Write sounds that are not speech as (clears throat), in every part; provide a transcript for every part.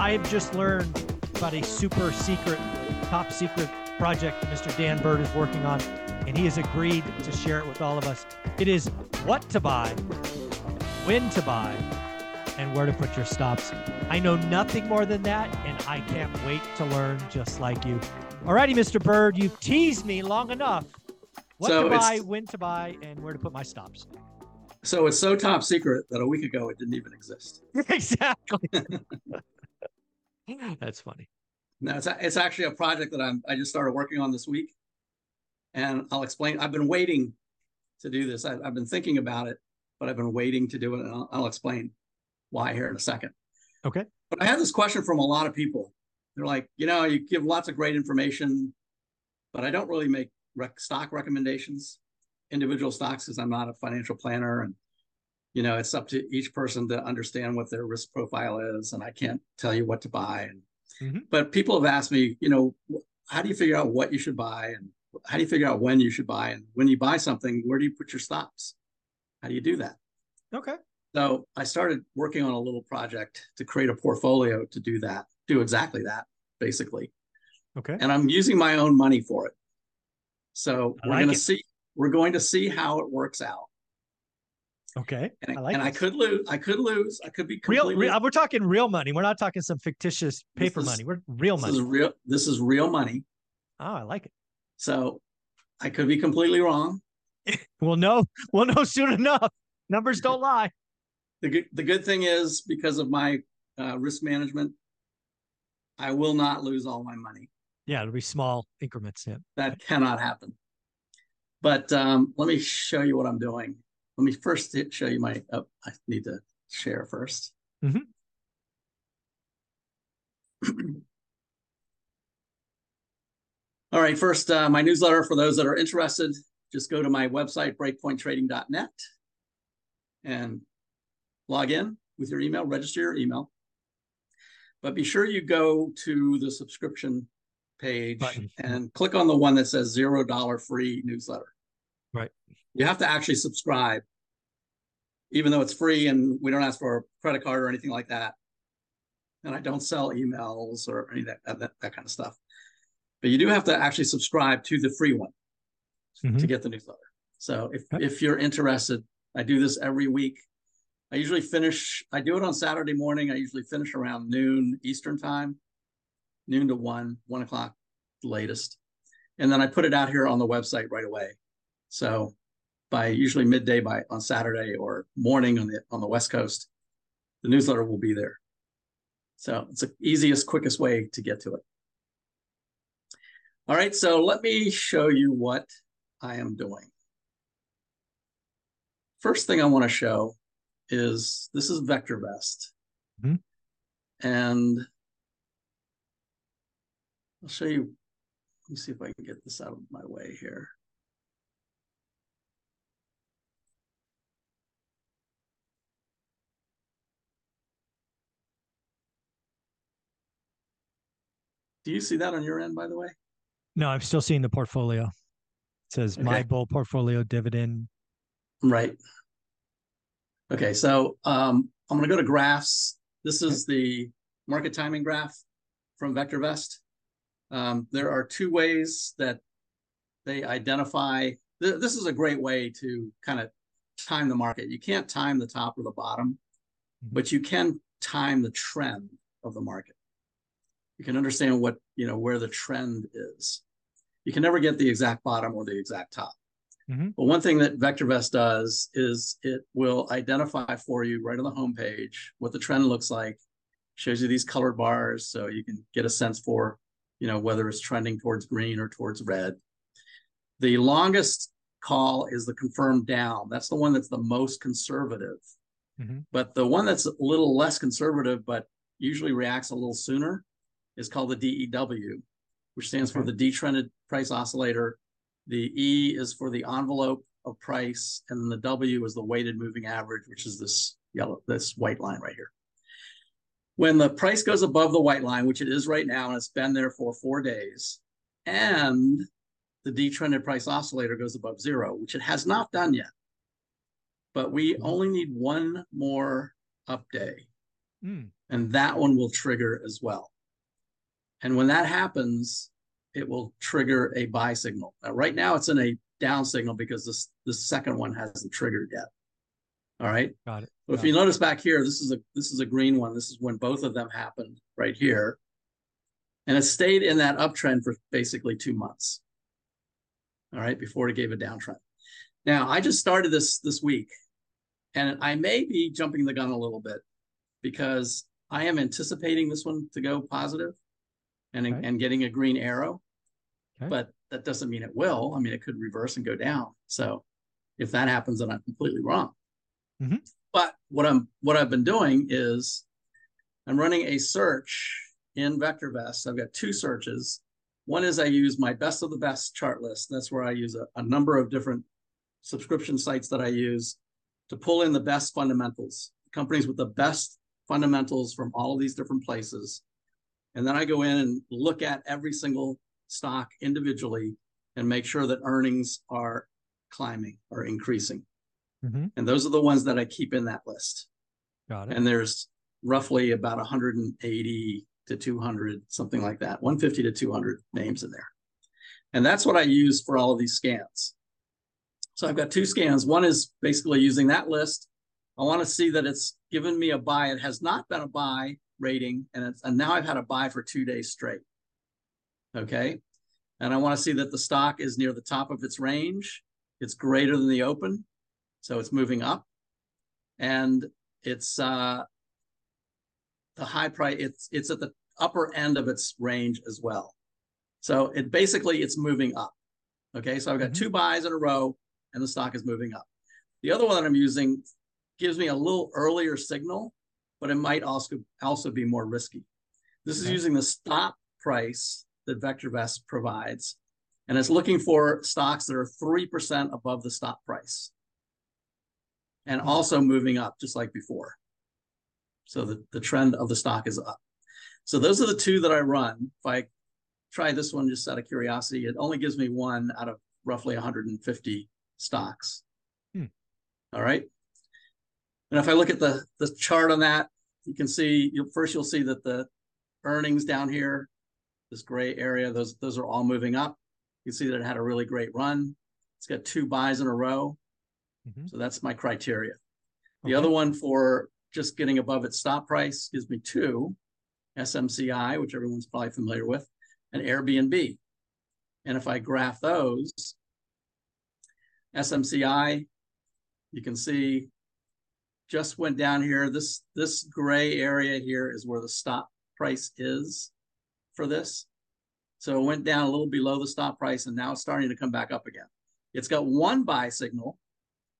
I have just learned about a super secret, top secret project that Mr. Dan Bird is working on, and he has agreed to share it with all of us. It is what to buy, when to buy, and where to put your stops. I know nothing more than that, and I can't wait to learn just like you. Alrighty, Mr. Bird, you've teased me long enough. What So to buy, when to buy, and where to put my stops. So it's so top secret that a week ago it didn't even exist. (laughs) exactly. (laughs) (laughs) That's funny. No, it's, it's actually a project that I'm I just started working on this week, and I'll explain. I've been waiting to do this. I, I've been thinking about it, but I've been waiting to do it, and I'll, I'll explain why here in a second. Okay. But I had this question from a lot of people. They're like, you know, you give lots of great information, but I don't really make rec- stock recommendations, individual stocks, because I'm not a financial planner, and you know, it's up to each person to understand what their risk profile is, and I can't tell you what to buy. And Mhm. but people have asked me, you know, how do you figure out what you should buy, and how do you figure out when you should buy, and when you buy something, where do you put your stops? How do you do that? Okay. So I started working on a little project to create a portfolio to do that, do exactly that, basically. Okay. And I'm using my own money for it. So I we're like going to see. We're going to see how it works out. Okay. And, I like and I could lose. I could lose. I could be Real, completely. real, we're talking real money. We're not talking some fictitious paper is- money. We're real this money. is real. This is real money. oh, I like it. So I could be completely wrong. (laughs) We'll know. We'll know soon enough. Numbers don't lie. The good. The good thing is because of my uh, risk management, I will not lose all my money. Yeah, it'll be small increments. Yeah. that cannot happen. But um, let me show you what I'm doing. Let me first show you my. Oh, I need to share first. Mhm. (clears throat) All right, first, uh, my newsletter for those that are interested, just go to my website, breakpointtrading.net, and log in with your email, register your email. But be sure you go to the subscription page Button. and click on the one that says zero dollar free newsletter. Right. You have to actually subscribe, even though it's free and we don't ask for a credit card or anything like that. And I don't sell emails or any of that, that, that kind of stuff. But you do have to actually subscribe to the free one Mhm. to get the newsletter. So if, Okay. if you're interested, I do this every week. I usually finish, I do it on Saturday morning. I usually finish around noon Eastern time, noon to one, one o'clock latest. And then I put it out here on the website right away. So by usually midday by on Saturday or morning on the on the West Coast, the newsletter will be there. So it's the easiest, quickest way to get to it. All right, so let me show you what I am doing. First thing I want to show is this is VectorVest. Mhm. And I'll show you, let me see if I can get this out of my way here. Do you see that on your end, by the way? No, I'm still seeing the portfolio. It says my bull portfolio dividend. Right. Okay, so um, I'm going to go to graphs. This is the market timing graph from VectorVest. Um, there are two ways that they identify. Th- this is a great way to kind of time the market. You can't time the top or the bottom, Mhm. but you can time the trend of the market. You can understand what, you know, where the trend is. You can never get the exact bottom or the exact top. But one thing that VectorVest does is it will identify for you right on the homepage what the trend looks like, shows you these colored bars so you can get a sense for, you know, whether it's trending towards green or towards red. The longest call is the confirmed down. That's the one that's the most conservative. Mhm. But the one that's a little less conservative, but usually reacts a little sooner is called the DEW, which stands for the detrended price oscillator. The E is for the envelope of price, and then the W is the weighted moving average, which is this yellow, this white line right here. When the price goes above the white line, which it is right now, and it's been there for four days, and the detrended price oscillator goes above zero, which it has not done yet. But we only need one more up day, Mm, and that one will trigger as well. And when that happens, it will trigger a buy signal. Now, right now, it's in a down signal because this this second one hasn't triggered yet. All right. got it. But if you it. notice back here, this is a this is a green one. This is when both of them happened right here. And it stayed in that uptrend for basically two months. All right, before it gave a downtrend. Now I just started this this week, and I may be jumping the gun a little bit because I am anticipating this one to go positive and Okay. and getting a green arrow. Okay. But that doesn't mean it will. I mean, it could reverse and go down. So if that happens, then I'm completely wrong. Mhm. But what I'm what I've been doing is I'm running a search in VectorVest. I've got two searches. One is I use my best of the best chart list. That's where I use a, a number of different subscription sites that I use to pull in the best fundamentals, companies with the best fundamentals from all of these different places. And then I go in and look at every single stock individually and make sure that earnings are climbing or increasing. Mhm, And those are the ones that I keep in that list. Got it. And there's roughly about 180 to 200, something like that, 150 to 200 names in there. And that's what I use for all of these scans. So I've got two scans. One is basically using that list. I want to see that it's given me a buy. It has not been a buy rating, and it's and now I've had a buy for two days straight. Okay. And I want to see that the stock is near the top of its range. It's greater than the open. So it's moving up. And it's uh the high price, it's it's at the upper end of its range as well. So it basically it's moving up. Okay, so I've got Mhm. two buys in a row and the stock is moving up. The other one that I'm using gives me a little earlier signal, but it might also also be more risky. This is using the stop price that VectorVest provides, and it's looking for stocks that are three percent above the stop price, and Hmm. also moving up just like before. So the, the trend of the stock is up. So those are the two that I run. If I try this one just out of curiosity, it only gives me one out of roughly 150 stocks. Hmm. All right. And if I look at the the chart on that, you can see you first you'll see that the earnings down here, this gray area, those those are all moving up. You can see that it had a really great run. It's got two buys in a row. Mhm, So that's my criteria. The Okay. other one for just getting above its stop price gives me two, SMCI, which everyone's probably familiar with, and Airbnb. And if I graph those, SMCI, you can see just went down here. This this gray area here is where the stop price is for this. So it went down a little below the stop price and now it's starting to come back up again. It's got one buy signal,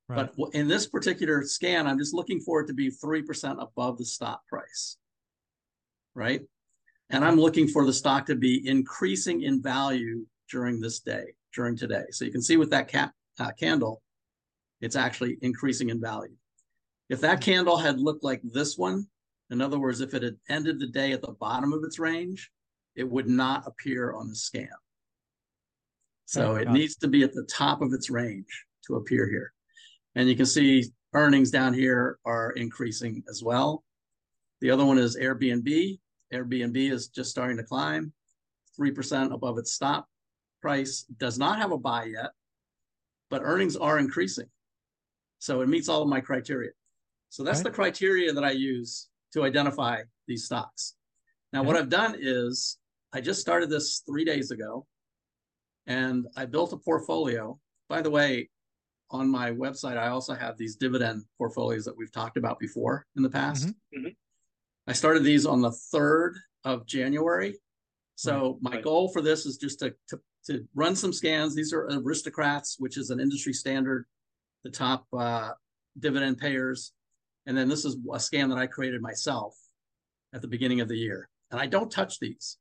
Right. but in this particular scan, I'm just looking for it to be 3% above the stop price. Right. And I'm looking for the stock to be increasing in value during this day, during today. So you can see with that cap, uh, candle, it's actually increasing in value. If that candle had looked like this one, in other words, if it had ended the day at the bottom of its range, it would not appear on the scan. So Okay, it it. needs to be at the top of its range to appear here. And you can see earnings down here are increasing as well. The other one is Airbnb. Airbnb is just starting to climb, 3% above its stop price, does not have a buy yet, but earnings are increasing. So it meets all of my criteria. So that's Okay. the criteria that I use to identify these stocks. Now, what I've done is I just started this three days ago and I built a portfolio. By the way, on my website, I also have these dividend portfolios that we've talked about before in the past. Mhm. I started these on the 3rd of January. So my goal for this is just to, to, to run some scans. These are aristocrats, which is an industry standard, the top uh, dividend payers. And then this is a scan that I created myself. at the beginning of the year. And I don't touch these.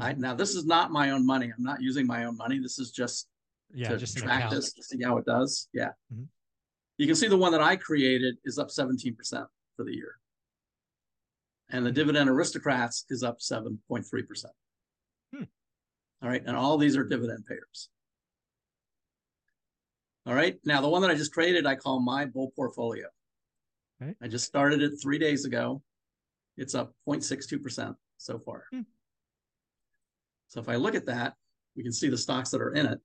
I, now this is not my own money. I'm not using my own money. This is just Yeah, to just track this to see how it does. Yeah. Mhm. You can see the one that I created is up 17% for the year. And the Mhm. dividend aristocrats is up 7.3%. Hmm. All right. And all these are dividend payers. All right. Now, the one that I just created, I call my bull portfolio. Okay. I just started it three days ago. It's up 0.62% so far. Hmm. So if I look at that, we can see the stocks that are in it.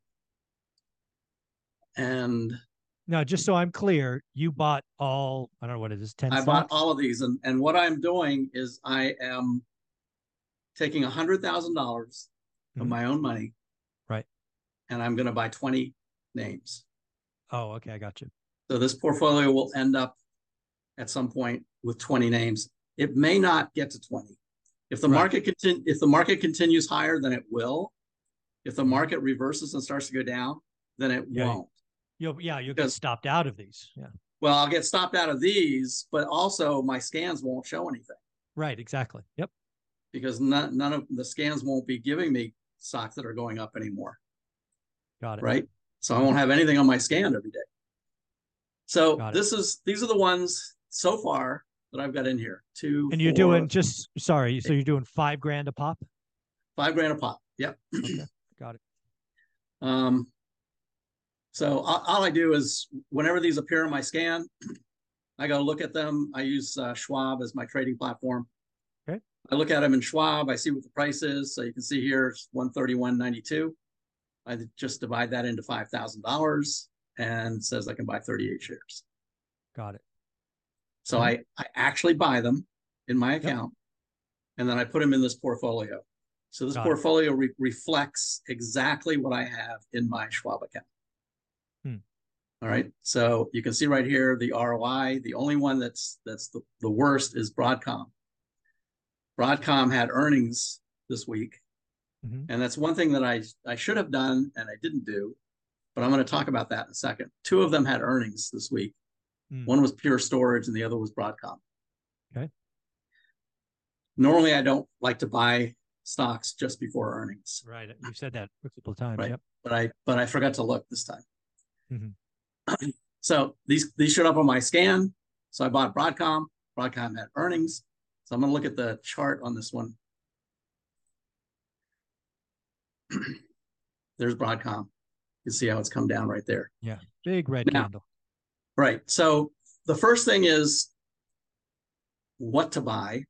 And Now, just so I'm clear, you bought all, I don't know what it is, 10 I bought all of these, and and what I'm doing is I am taking a hundred thousand dollars of Mhm. my own money, Right. And I'm going to buy twenty names. Oh, okay. I got you. So this portfolio will end up at some point with twenty names. It may not get to twenty. If the Right. market continue, if the market continues higher, then it will. If the market reverses and starts to go down, then it Yeah. won't. You'll, yeah, you'll get stopped out of these. Yeah. Well, I'll get stopped out of these, but also my scans won't show anything. Right. Exactly. Yep. because none, none of the scans won't be giving me stocks that are going up anymore, Got it. right? So I won't have anything on my scan every day. So this is these are the ones so far that I've got in here. Two, And you're four, doing just, sorry. So you're doing five grand a pop? five grand a pop. Yep. Okay. (clears throat) Got it. Um, so all, all I do is whenever these appear on my scan, I go look at them. I use uh, Schwab as my trading platform. Okay. I look at them in Schwab. I see what the price is. So you can see here it's one thirty one ninety two. I just divide that into five thousand dollars and says I can buy thirty eight shares. Got it. So Mhm. I I actually buy them in my account, and then I put them in this portfolio. So this Got portfolio re- reflects exactly what I have in my Schwab account. Hmm. All right. So you can see right here the ROI. The only one that's that's the, the worst is Broadcom. Broadcom had earnings this week, Mhm. and that's one thing that I I should have done and I didn't do. But I'm going to talk about that in a second. Two of them had earnings this week. Mm. One was Pure Storage and the other was Broadcom. Okay. Normally, I don't like to buy stocks just before earnings, Right. You've said that a couple of times. Right. Yep. but I but I forgot to look this time. Mhm. (clears throat) so these these showed up on my scan. So I bought Broadcom. Broadcom had earnings. So I'm going to look at the chart on this one. (clears throat) There's Broadcom. You can see how it's come down right there. Yeah. Big red Now- candle. Right. So the first thing is what to buy.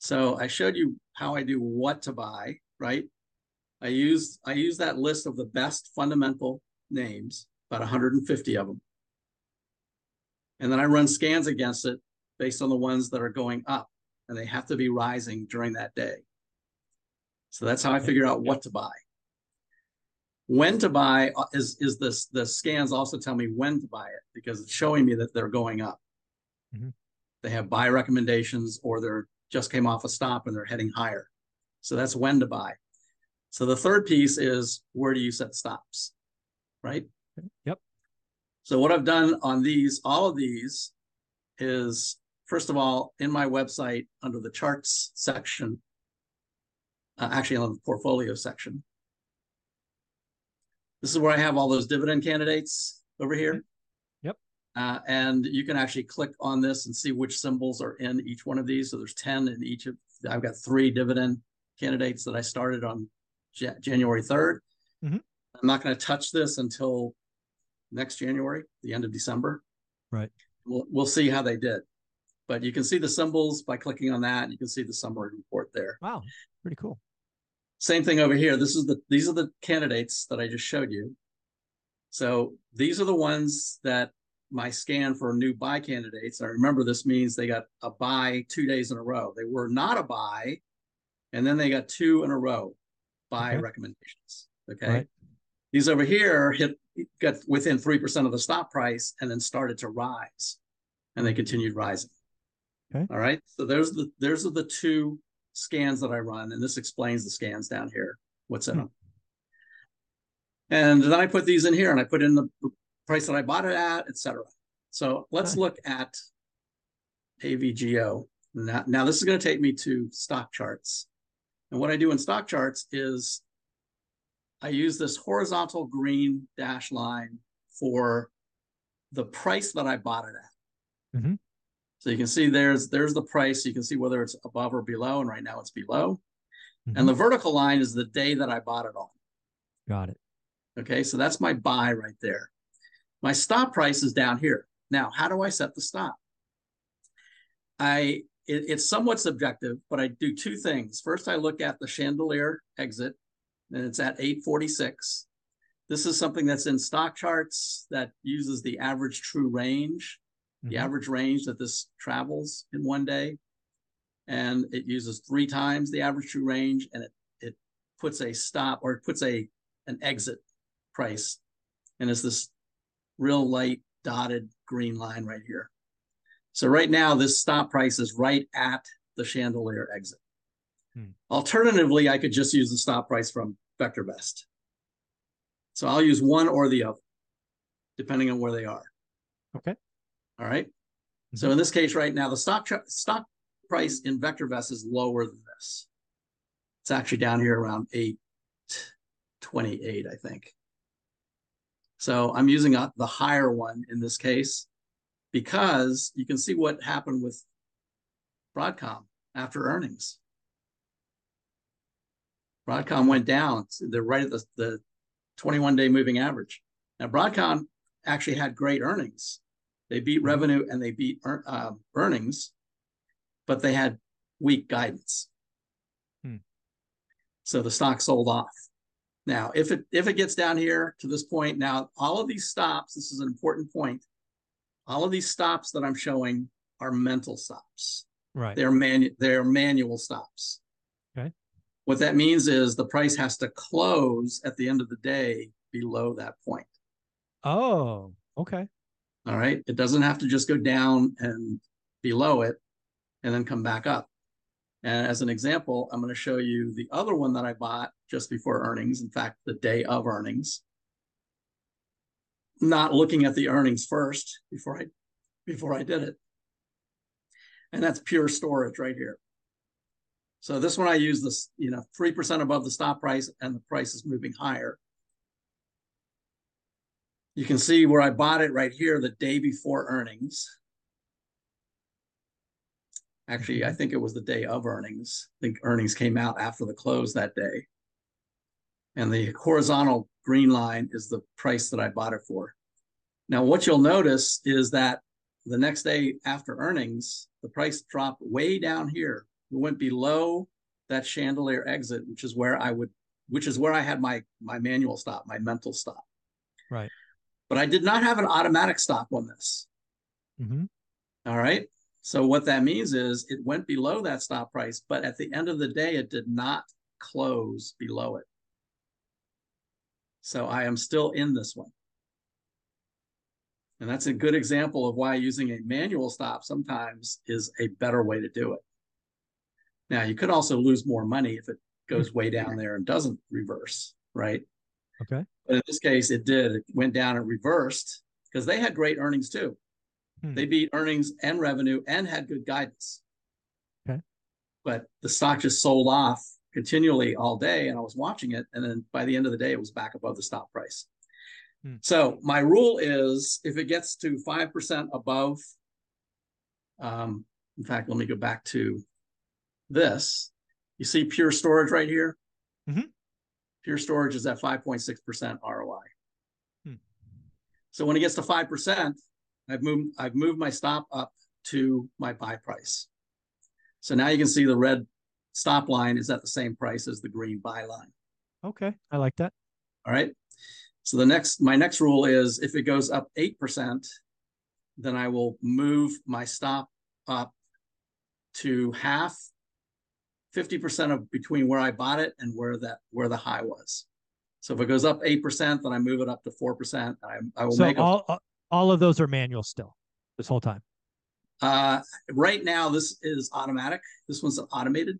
So I showed you how I do what to buy, right? I use I use that list of the best fundamental names, about 150 of them. And then I run scans against it based on the ones that are going up and they have to be rising during that day. So that's how I figure out what to buy. When to buy uh, is is this the scans also tell me when to buy it because it's showing me that they're going up. Mhm. They have buy recommendations or they're just came off a stop and they're heading higher. So that's when to buy. So the third piece is where do you set stops? Right? Yep. So what I've done on these, all of these, is first of all in my website under the charts section, uh, actually on the portfolio section. This is where I have all those dividend candidates over here. Yep. Uh, and you can actually click on this and see which symbols are in each one of these. So there's 10 in each of, I've got three dividend candidates that I started on Ja- January 3rd. Mhm. I'm not going to touch this until next January, the end of December. Right. We'll, we'll see how they did. But you can see the symbols by clicking on that. You can see the summary report there. Wow. Pretty cool. Same thing over here. This is the these are the candidates that I just showed you. So these are the ones that my scan for new buy candidates. I remember this means they got a buy two days in a row. They were not a buy, and then they got two in a row buy Okay. recommendations. Okay. Right. These over here hit got within three percent of the stop price and then started to rise, and they continued rising. Okay. All right. So there's the there's the two scans that I run, and this explains the scans down here. What's in Hmm. them? And then I put these in here, and I put in the price that I bought it at, etc. So let's Nice. look at AVGO. Now, now this is going to take me to stock charts. And what I do in stock charts is I use this horizontal green dash line for the price that I bought it at. Mhm. So you can see there's there's the price. You can see whether it's above or below, and right now it's below. Mhm. And the vertical line is the day that I bought it on. Got it. Okay, so that's my buy right there. My stop price is down here. Now, how do I set the stop? I it, it's somewhat subjective, but I do two things. First, I look at the chandelier exit, and it's at 846. This is something that's in stock charts that uses the average true range, the Mhm. average range that this travels in one day. And it uses three times the average true range, and it it puts a stop or it puts a an exit price. And it's this real light dotted green line right here. So right now, this stop price is right at the chandelier exit. Hmm. Alternatively, I could just use the stop price from VectorVest. So I'll use one or the other, depending on where they are. Okay. All right. So mm-hmm. in this case, right now, the stock stock price in VectorVest is lower than this. It's actually down here around eight twenty-eight, I think. So I'm using a, the higher one in this case because you can see what happened with Broadcom after earnings. Broadcom went down. They're right at the, the 21 day moving average. Now, Broadcom actually had great earnings. They beat revenue and they beat uh, earnings, but they had weak guidance. Hmm. So the stock sold off. Now, if it if it gets down here to this point, now all of these stops, this is an important point. All of these stops that I'm showing are mental stops. Right. They're manu- they're manual stops. Okay. What that means is the price has to close at the end of the day below that point. Oh, okay. All right. It doesn't have to just go down and below it and then come back up. And as an example, I'm going to show you the other one that I bought just before earnings. In fact, the day of earnings. Not looking at the earnings first before I before I did it. And that's pure storage right here. So this one I use this, you know, 3% above the stop price and the price is moving higher. You can see where I bought it right here the day before earnings. Actually, I think it was the day of earnings. I think earnings came out after the close that day. And the horizontal green line is the price that I bought it for. Now, what you'll notice is that the next day after earnings, the price dropped way down here. It went below that chandelier exit, which is where I would, which is where I had my my manual stop, my mental stop. Right. But I did not have an automatic stop on this. hmm All right. So what that means is it went below that stop price, but at the end of the day, it did not close below it. So I am still in this one. And that's a good example of why using a manual stop sometimes is a better way to do it. Now, you could also lose more money if it goes way down there and doesn't reverse, right? Okay. But in this case, it did. It went down and reversed because they had great earnings too. Hmm. They beat earnings and revenue and had good guidance. Okay. But the stock just sold off continually all day, and I was watching it. And then by the end of the day, it was back above the stop price. Hmm. So my rule is if it gets to 5% above, um, in fact, let me go back to this. You see pure storage right here? Mhm. Pure storage is at 5.6% ROI. Hmm. So when it gets to 5%, I've moved I've moved my stop up to my buy price. So now you can see the red stop line is at the same price as the green buy line. Okay. I like that. All right. So the next my next rule is if it goes up 8%, then I will move my stop up to half 50% of between where I bought it and where that where the high was. So if it goes up 8%, then I move it up to 4%. I, I will So make all uh, all of those are manual still this whole time. Uh, right now, this is automatic. This one's automated.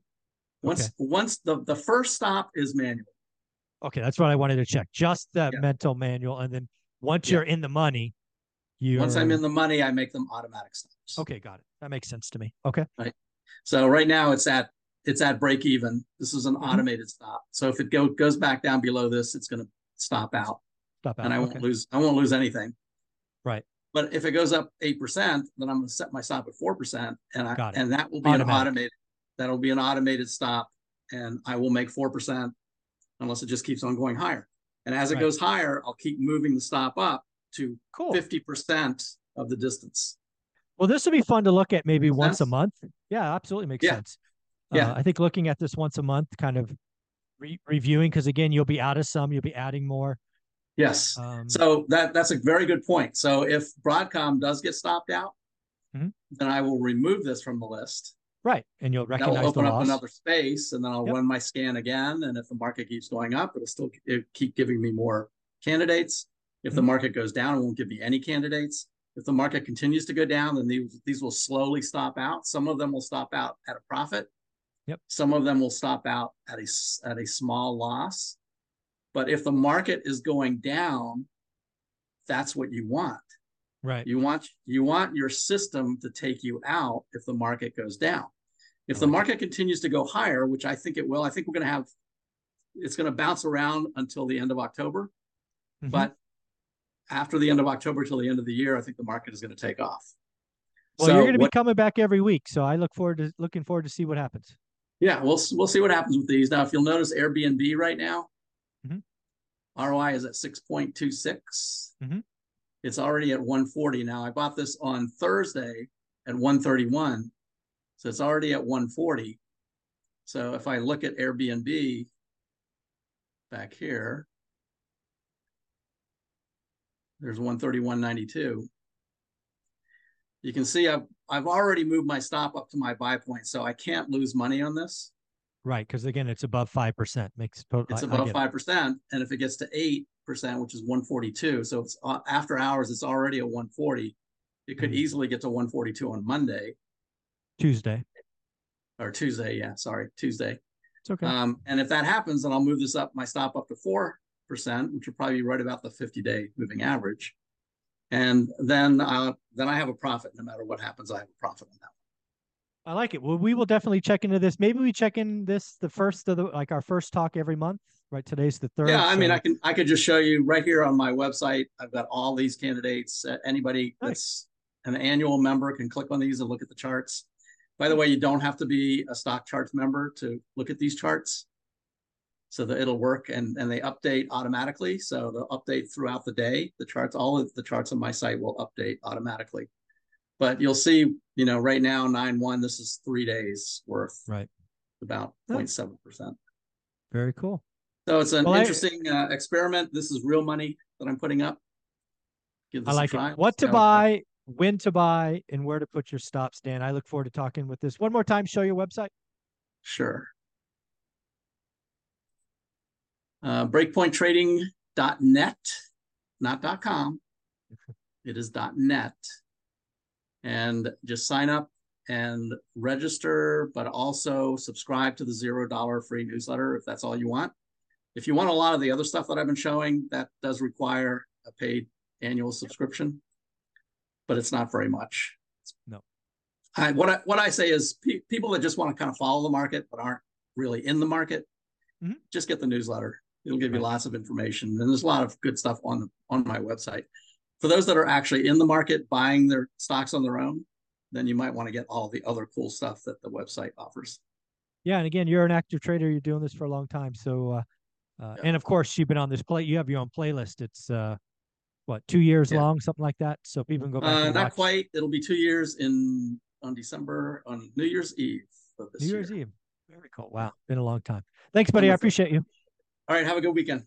Once Okay. once the the first stop is manual. Okay, that's what I wanted to check. Just that Yeah. mental manual, and then once Yeah. you're in the money, you Once I'm in the money, I make them automatic stops. Okay, got it. That makes sense to me. Okay. Right. So right now it's at it's at break even. This is an Mhm. automated stop. So if it go goes back down below this, it's going to stop out, Stop out. and I won't lose I won't lose anything. Right. But if it goes up eight percent, then I'm going to set my stop at four percent, and I and that will be an automated. That'll be an automated stop, and I will make four percent unless it just keeps on going higher. And as it Right. goes higher, I'll keep moving the stop up to Cool. fifty percent of the distance. Well, this would be fun to look at maybe Makes once a month. Yeah, absolutely makes Yeah. sense. Yeah. Uh, I think looking at this once a month, kind of re- reviewing, because again, you'll be out of some, you'll be adding more. Yes. Um, So that that's a very good point. So if Broadcom does get stopped out, Mhm. then I will remove this from the list. right, and you'll recognize That will the open up another space, and then I'll Yep. run my scan again. And if the market keeps going up, it'll still it keep giving me more candidates. If the Mhm. market goes down, it won't give me any candidates. If the market continues to go down, then these these will slowly stop out. Some of them will stop out at a profit. Yep. Some of them will stop out at a at a small loss. But if the market is going down, that's what you want. Right. You want you want your system to take you out if the market goes down. If the market continues to go higher, which I think it will, I think we're going to have it's going to bounce around until the end of October. Mhm. But after the end of October till the end of the year, I think the market is going to take off. well, So you're going to be coming back every week, so I look forward to looking forward to see what happens. Yeah, we'll we'll see what happens with these. Now, if you'll notice Airbnb right now, Mhm. ROI is at 6.26. Mhm. It's already at 140 now. I bought this on Thursday at 131. So it's already at 140. So if I look at Airbnb back here, there's 131.92. You can see I've I've already moved my stop up to my buy point, so I can't lose money on this. Right, because again, it's above five percent. Makes total. It's I- above five percent, and if it gets to eight percent, which is one forty two, so it's uh, after hours, it's already at one forty. It could Mhm. easily get to one forty two on Monday Tuesday. or Tuesday. Yeah, sorry, Tuesday. It's okay. Um, and if that happens, then I'll move this up my stop up to four percent, which will probably be right about the fifty day moving average. And then uh, then I have a profit. No matter what happens, I have a profit on that. I like it. Well, we will definitely check into this. Maybe we check in this the first of the like our first talk every month. Right, today's the third. Yeah, I mean, I can I could just show you right here on my website. I've got all these candidates. Uh, anybody Nice. that's an annual member can click on these and look at the charts. By the way, you don't have to be a stock charts member to look at these charts. So that it'll work and and they update automatically. So they'll update throughout the day. The charts, all of the charts on my site will update automatically. But you'll see, you know, right now nine one. This is three days worth, right. about Nice. 0.7 percent. Very cool. So it's an Well, I- interesting uh, experiment. This is real money that I'm putting up. Give I like it. What to it buy, when to buy, and where to put your stops, Dan. I look forward to talking with this. One more time, show your website. Sure. Uh, breakpointtrading.net, not .com. (laughs) It is .net. And just sign up and register, but also subscribe to the zero dollar free newsletter if that's all you want. If you want a lot of the other stuff that I've been showing, that does require a paid annual subscription, but it's not very much. No. I, what I what I say is pe- people that just want to kind of follow the market but aren't really in the market, Mhm. just get the newsletter. It'll give you lots of information, and there's a lot of good stuff on the, on my website. For those that are actually in the market buying their stocks on their own, then you might want to get all the other cool stuff that the website offers. Yeah, and again, you're an active trader. You're doing this for a long time. So, uh, uh, Yeah. and of course, you've been on this play. You have your own playlist. It's uh, what two years Yeah. long, something like that. So people can go back. Uh, not watch quite. It'll be two years in on December on New Year's Eve of this New Year's year. Eve. Very cool. Wow, been a long time. Thanks, buddy. I appreciate you. All right, have a good weekend.